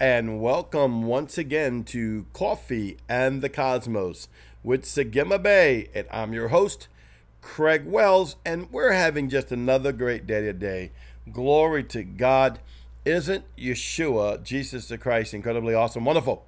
And welcome once again to Coffee and the Cosmos with Sagima Bay. And I'm your host, Craig Wells, and we're having just another great day today. Glory to God. Isn't Yeshua, Jesus the Christ, incredibly awesome, wonderful?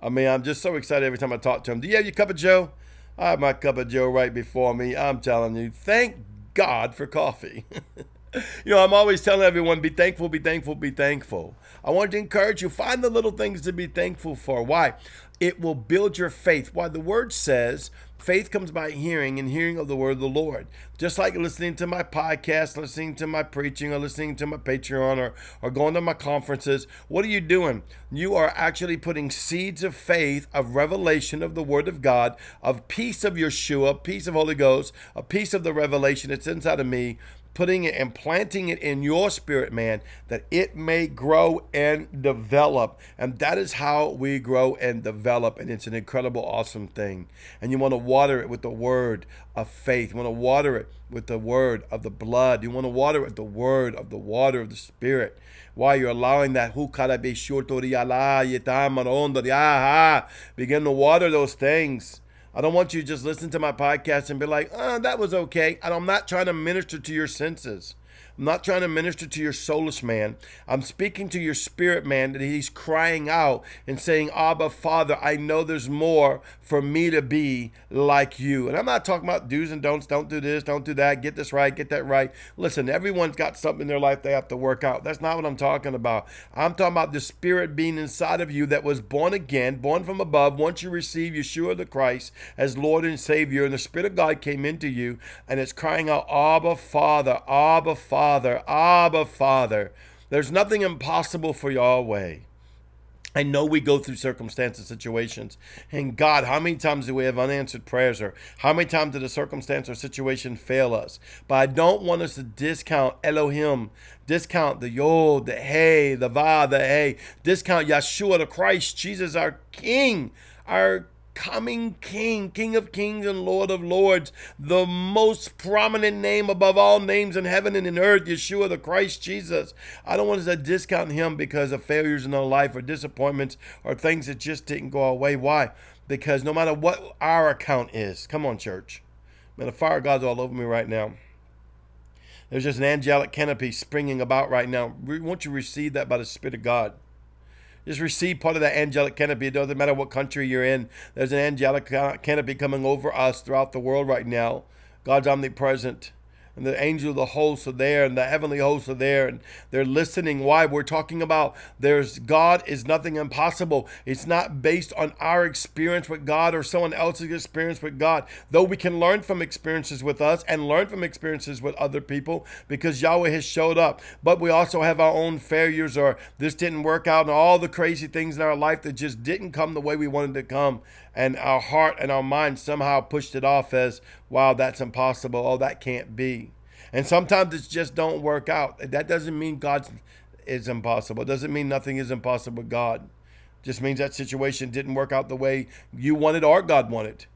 I mean, I'm just so excited every time I talk to him. Do you have your cup of Joe? I have my cup of Joe right before me. I'm telling you, thank God for coffee. you know, I'm always telling everyone be thankful, be thankful, be thankful. I want to encourage you find the little things to be thankful for. Why? It will build your faith. Why the word says faith comes by hearing and hearing of the word of the Lord. Just like listening to my podcast, listening to my preaching, or listening to my Patreon, or, or going to my conferences. What are you doing? You are actually putting seeds of faith, of revelation of the word of God, of peace of Yeshua, peace of Holy Ghost, a piece of the revelation that's inside of me putting it and planting it in your spirit, man, that it may grow and develop. And that is how we grow and develop. And it's an incredible, awesome thing. And you want to water it with the word of faith. You want to water it with the word of the blood. You want to water it with the word of the water of the spirit. Why you're allowing that begin to water those things I don't want you to just listen to my podcast and be like, oh, that was okay. And I'm not trying to minister to your senses. I'm not trying to minister to your soulless man. I'm speaking to your spirit man that he's crying out and saying, Abba, Father, I know there's more for me to be like you. And I'm not talking about do's and don'ts. Don't do this, don't do that. Get this right, get that right. Listen, everyone's got something in their life they have to work out. That's not what I'm talking about. I'm talking about the spirit being inside of you that was born again, born from above. Once you receive Yeshua the Christ as Lord and Savior, and the Spirit of God came into you, and it's crying out, Abba, Father, Abba, Father. Father, Abba, Father. There's nothing impossible for Yahweh. I know we go through circumstances, situations. And God, how many times do we have unanswered prayers or how many times did a circumstance or situation fail us? But I don't want us to discount Elohim, discount the Yod, the Hey, the Va, the Hey, discount Yeshua, the Christ, Jesus, our King, our coming King, King of kings and Lord of lords, the most prominent name above all names in heaven and in earth, Yeshua the Christ Jesus. I don't want us to discount him because of failures in our life or disappointments or things that just didn't go our way. Why? Because no matter what our account is, come on, church. Man, the fire of God's all over me right now. There's just an angelic canopy springing about right now. Won't you to receive that by the Spirit of God? Just receive part of that angelic canopy. It doesn't matter what country you're in. There's an angelic canopy coming over us throughout the world right now. God's omnipresent and the angel of the hosts are there and the heavenly hosts are there and they're listening. Why? We're talking about there's god is nothing impossible. It's not based on our experience with god or someone else's experience with god though we can learn from experiences with us and learn from experiences with other people because yahweh has showed up. But we also have our own failures or this didn't work out and all the crazy things in our life that just didn't come the way we wanted to come. And our heart and our mind somehow pushed it off as, wow, that's impossible. Oh, that can't be. And sometimes it just don't work out. That doesn't mean God is impossible. It doesn't mean nothing is impossible with God. It just means that situation didn't work out the way you wanted or God wanted.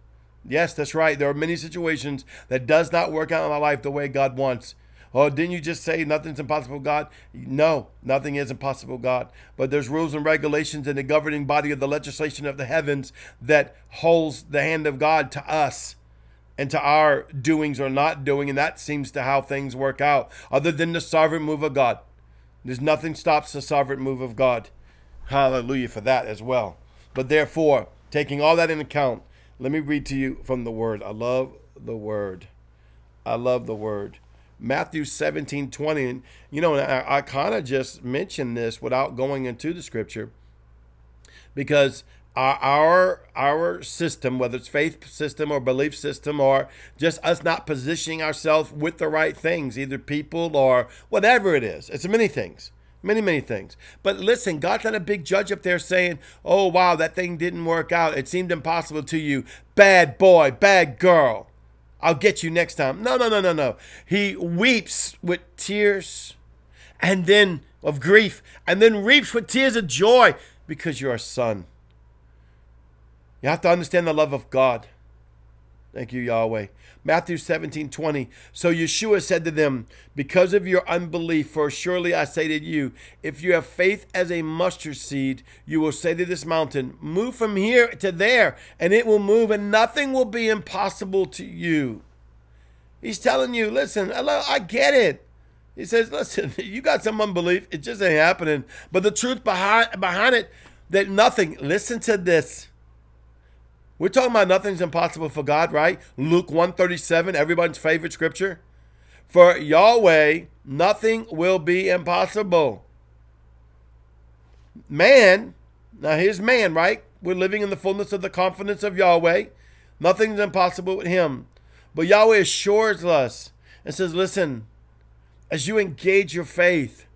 Yes, that's right. There are many situations that does not work out in my life the way God wants. Oh, didn't you just say nothing's impossible, God? No, nothing is impossible, God. But there's rules and regulations in the governing body of the legislation of the heavens that holds the hand of God to us and to our doings or not doing, and that seems to how things work out, other than the sovereign move of God. There's nothing stops the sovereign move of God. Hallelujah for that as well. But therefore, taking all that in account, let me read to you from the word. I love the word. I love the word. Matthew 17 20. And, you know, I, I kind of just mentioned this without going into the scripture because our, our system, whether it's faith system or belief system, or just us not positioning ourselves with the right things, either people or whatever it is. It's many things. Many, many things. But listen, God's not a big judge up there saying, oh, wow, that thing didn't work out. It seemed impossible to you. Bad boy, bad girl. I'll get you next time. No, no, no, no, no. He weeps with tears and then of grief and then reaps with tears of joy because you're a son. You have to understand the love of God. Thank you, Yahweh. Matthew 17, 20. So Yeshua said to them, Because of your unbelief, for surely I say to you, if you have faith as a mustard seed, you will say to this mountain, Move from here to there, and it will move, and nothing will be impossible to you. He's telling you, listen, I get it. He says, listen, you got some unbelief. It just ain't happening. But the truth behind behind it, that nothing, listen to this. We're talking about nothing's impossible for God, right? Luke 137, everybody's favorite scripture. For Yahweh, nothing will be impossible. Man, now here's man, right? We're living in the fullness of the confidence of Yahweh. Nothing's impossible with him. But Yahweh assures us and says, listen, as you engage your faith,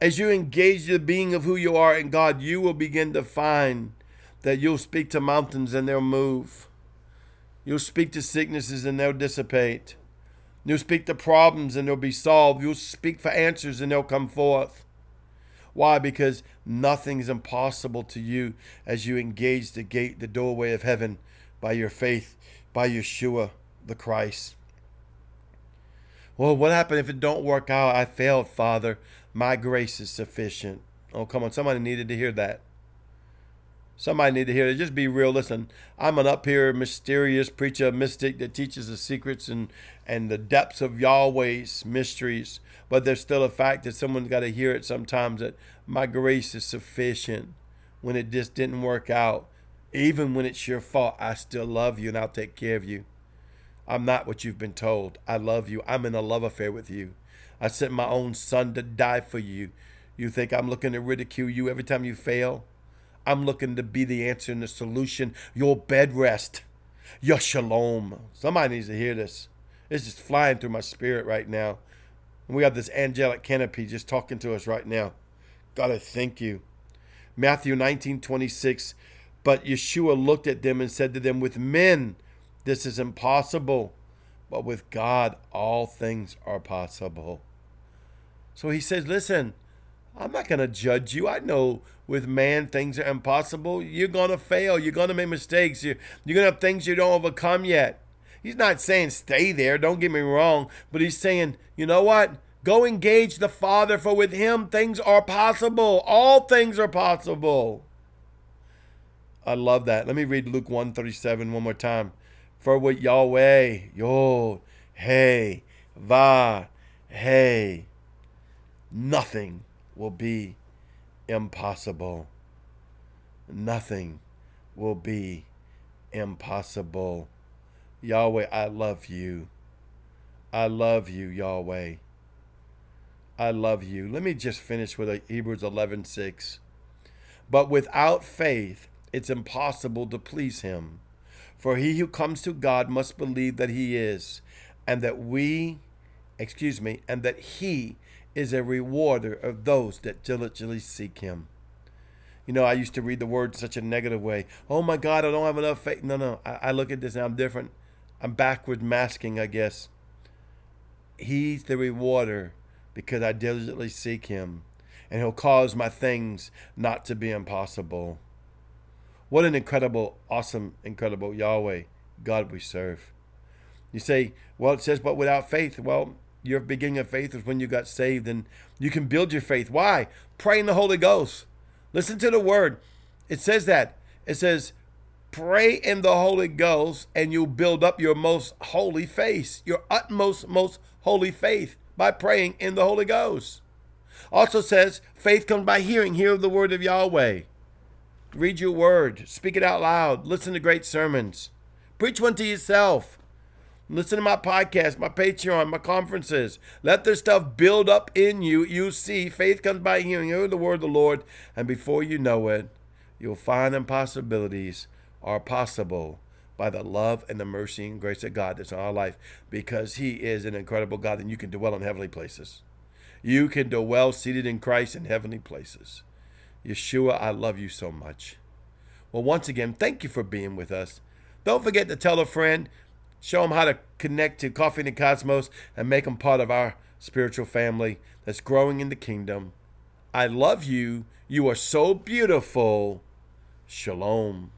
as you engage the being of who you are in God, you will begin to find that you'll speak to mountains and they'll move. You'll speak to sicknesses and they'll dissipate. You'll speak to problems and they'll be solved. You'll speak for answers and they'll come forth. Why? Because nothing is impossible to you as you engage the gate, the doorway of heaven by your faith, by Yeshua the Christ. Well, what happened if it don't work out? I failed, Father. My grace is sufficient. Oh, come on. Somebody needed to hear that. Somebody need to hear it. Just be real. Listen, I'm an up here mysterious preacher, mystic that teaches the secrets and and the depths of Yahweh's mysteries. But there's still a fact that someone's got to hear it sometimes that my grace is sufficient when it just didn't work out. Even when it's your fault, I still love you and I'll take care of you. I'm not what you've been told. I love you. I'm in a love affair with you. I sent my own son to die for you. You think I'm looking to ridicule you every time you fail? I'm looking to be the answer and the solution. Your bed rest, your shalom. Somebody needs to hear this. It's just flying through my spirit right now. And we have this angelic canopy just talking to us right now. God, I thank you. Matthew 19, 26. But Yeshua looked at them and said to them, With men this is impossible, but with God all things are possible. So he says, Listen, I'm not going to judge you. I know with man things are impossible. You're going to fail. You're going to make mistakes. You're, you're going to have things you don't overcome yet. He's not saying stay there, don't get me wrong, but he's saying, you know what? Go engage the Father, for with him things are possible. All things are possible. I love that. Let me read Luke 137 one more time. For with Yahweh, Yod, Hey, Va, Hey, nothing will be impossible. Nothing will be impossible. Yahweh, I love you. I love you, Yahweh. I love you. Let me just finish with uh, Hebrews 11:6. But without faith, it's impossible to please him. For he who comes to God must believe that he is, and that we, excuse me, and that he is a rewarder of those that diligently seek him. You know, I used to read the word in such a negative way. Oh my God, I don't have enough faith. No, no. I, I look at this and I'm different. I'm backward masking, I guess. He's the rewarder because I diligently seek him, and he'll cause my things not to be impossible. What an incredible, awesome, incredible Yahweh God we serve. You say, well, it says, but without faith. Well, your beginning of faith is when you got saved and you can build your faith. Why? Pray in the Holy Ghost. Listen to the word. It says that. It says, pray in the Holy Ghost and you'll build up your most holy faith, your utmost, most holy faith by praying in the Holy Ghost. Also says, faith comes by hearing. Hear the word of Yahweh. Read your word. Speak it out loud. Listen to great sermons. Preach one to yourself. Listen to my podcast, my Patreon, my conferences. Let this stuff build up in you. You see, faith comes by hearing, hearing the word of the Lord, and before you know it, you'll find impossibilities are possible by the love and the mercy and grace of God that's in our life because He is an incredible God and you can dwell in heavenly places. You can dwell seated in Christ in heavenly places. Yeshua, I love you so much. Well, once again, thank you for being with us. Don't forget to tell a friend. Show them how to connect to Coffee in the Cosmos and make them part of our spiritual family that's growing in the kingdom. I love you. You are so beautiful. Shalom.